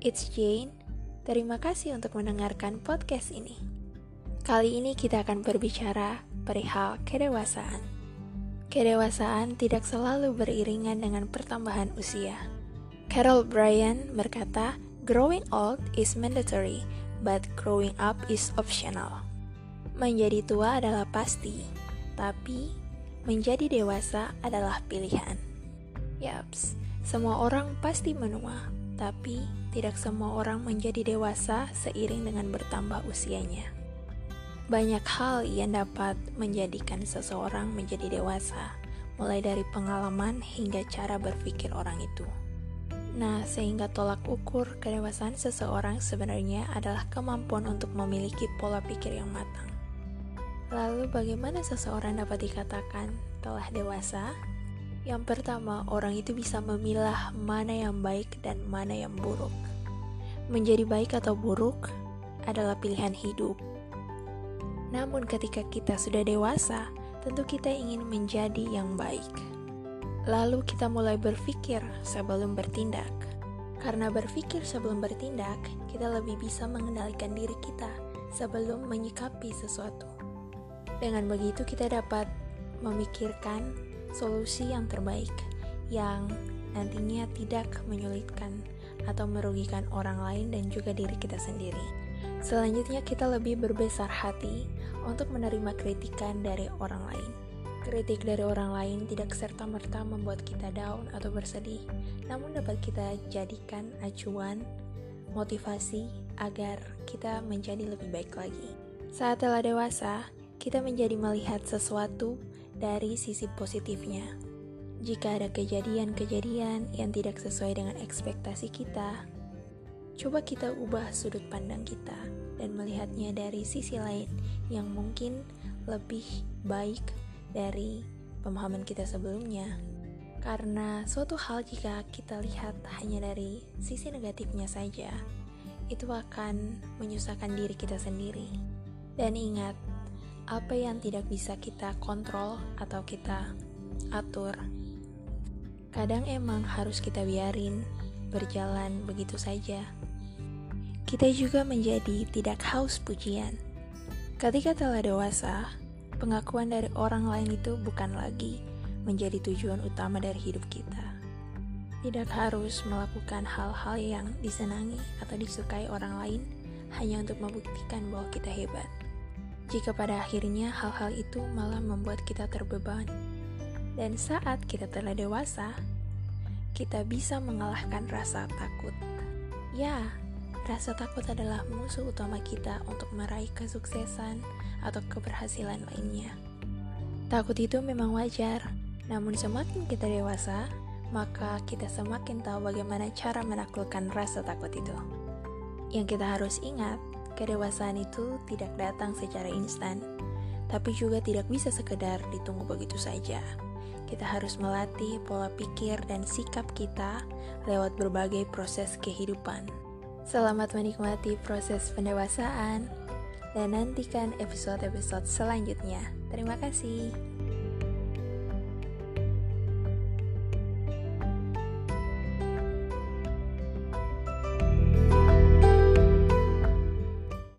it's Jane. Terima kasih untuk mendengarkan podcast ini. Kali ini kita akan berbicara perihal kedewasaan. Kedewasaan tidak selalu beriringan dengan pertambahan usia. Carol Bryan berkata, "Growing old is mandatory, but growing up is optional." Menjadi tua adalah pasti, tapi menjadi dewasa adalah pilihan. Yaps, semua orang pasti menua, tapi tidak semua orang menjadi dewasa seiring dengan bertambah usianya. Banyak hal yang dapat menjadikan seseorang menjadi dewasa, mulai dari pengalaman hingga cara berpikir orang itu. Nah, sehingga tolak ukur kedewasaan seseorang sebenarnya adalah kemampuan untuk memiliki pola pikir yang matang. Lalu, bagaimana seseorang dapat dikatakan telah dewasa? Yang pertama, orang itu bisa memilah mana yang baik dan mana yang buruk. Menjadi baik atau buruk adalah pilihan hidup. Namun, ketika kita sudah dewasa, tentu kita ingin menjadi yang baik. Lalu, kita mulai berpikir sebelum bertindak. Karena berpikir sebelum bertindak, kita lebih bisa mengendalikan diri kita sebelum menyikapi sesuatu. Dengan begitu, kita dapat memikirkan solusi yang terbaik yang nantinya tidak menyulitkan atau merugikan orang lain dan juga diri kita sendiri. Selanjutnya, kita lebih berbesar hati untuk menerima kritikan dari orang lain. Kritik dari orang lain tidak serta-merta membuat kita down atau bersedih, namun dapat kita jadikan acuan, motivasi agar kita menjadi lebih baik lagi. Saat telah dewasa, kita menjadi melihat sesuatu dari sisi positifnya. Jika ada kejadian-kejadian yang tidak sesuai dengan ekspektasi kita, coba kita ubah sudut pandang kita dan melihatnya dari sisi lain yang mungkin lebih baik dari pemahaman kita sebelumnya. Karena suatu hal jika kita lihat hanya dari sisi negatifnya saja, itu akan menyusahkan diri kita sendiri. Dan ingat, apa yang tidak bisa kita kontrol atau kita atur. Kadang emang harus kita biarin berjalan begitu saja. Kita juga menjadi tidak haus pujian. Ketika telah dewasa, pengakuan dari orang lain itu bukan lagi menjadi tujuan utama dari hidup kita. Tidak harus melakukan hal-hal yang disenangi atau disukai orang lain hanya untuk membuktikan bahwa kita hebat jika pada akhirnya hal-hal itu malah membuat kita terbeban. Dan saat kita telah dewasa, kita bisa mengalahkan rasa takut. Ya, rasa takut adalah musuh utama kita untuk meraih kesuksesan atau keberhasilan lainnya. Takut itu memang wajar, namun semakin kita dewasa, maka kita semakin tahu bagaimana cara menaklukkan rasa takut itu. Yang kita harus ingat, Kedewasaan itu tidak datang secara instan, tapi juga tidak bisa sekedar ditunggu begitu saja. Kita harus melatih pola pikir dan sikap kita lewat berbagai proses kehidupan. Selamat menikmati proses pendewasaan dan nantikan episode-episode selanjutnya. Terima kasih.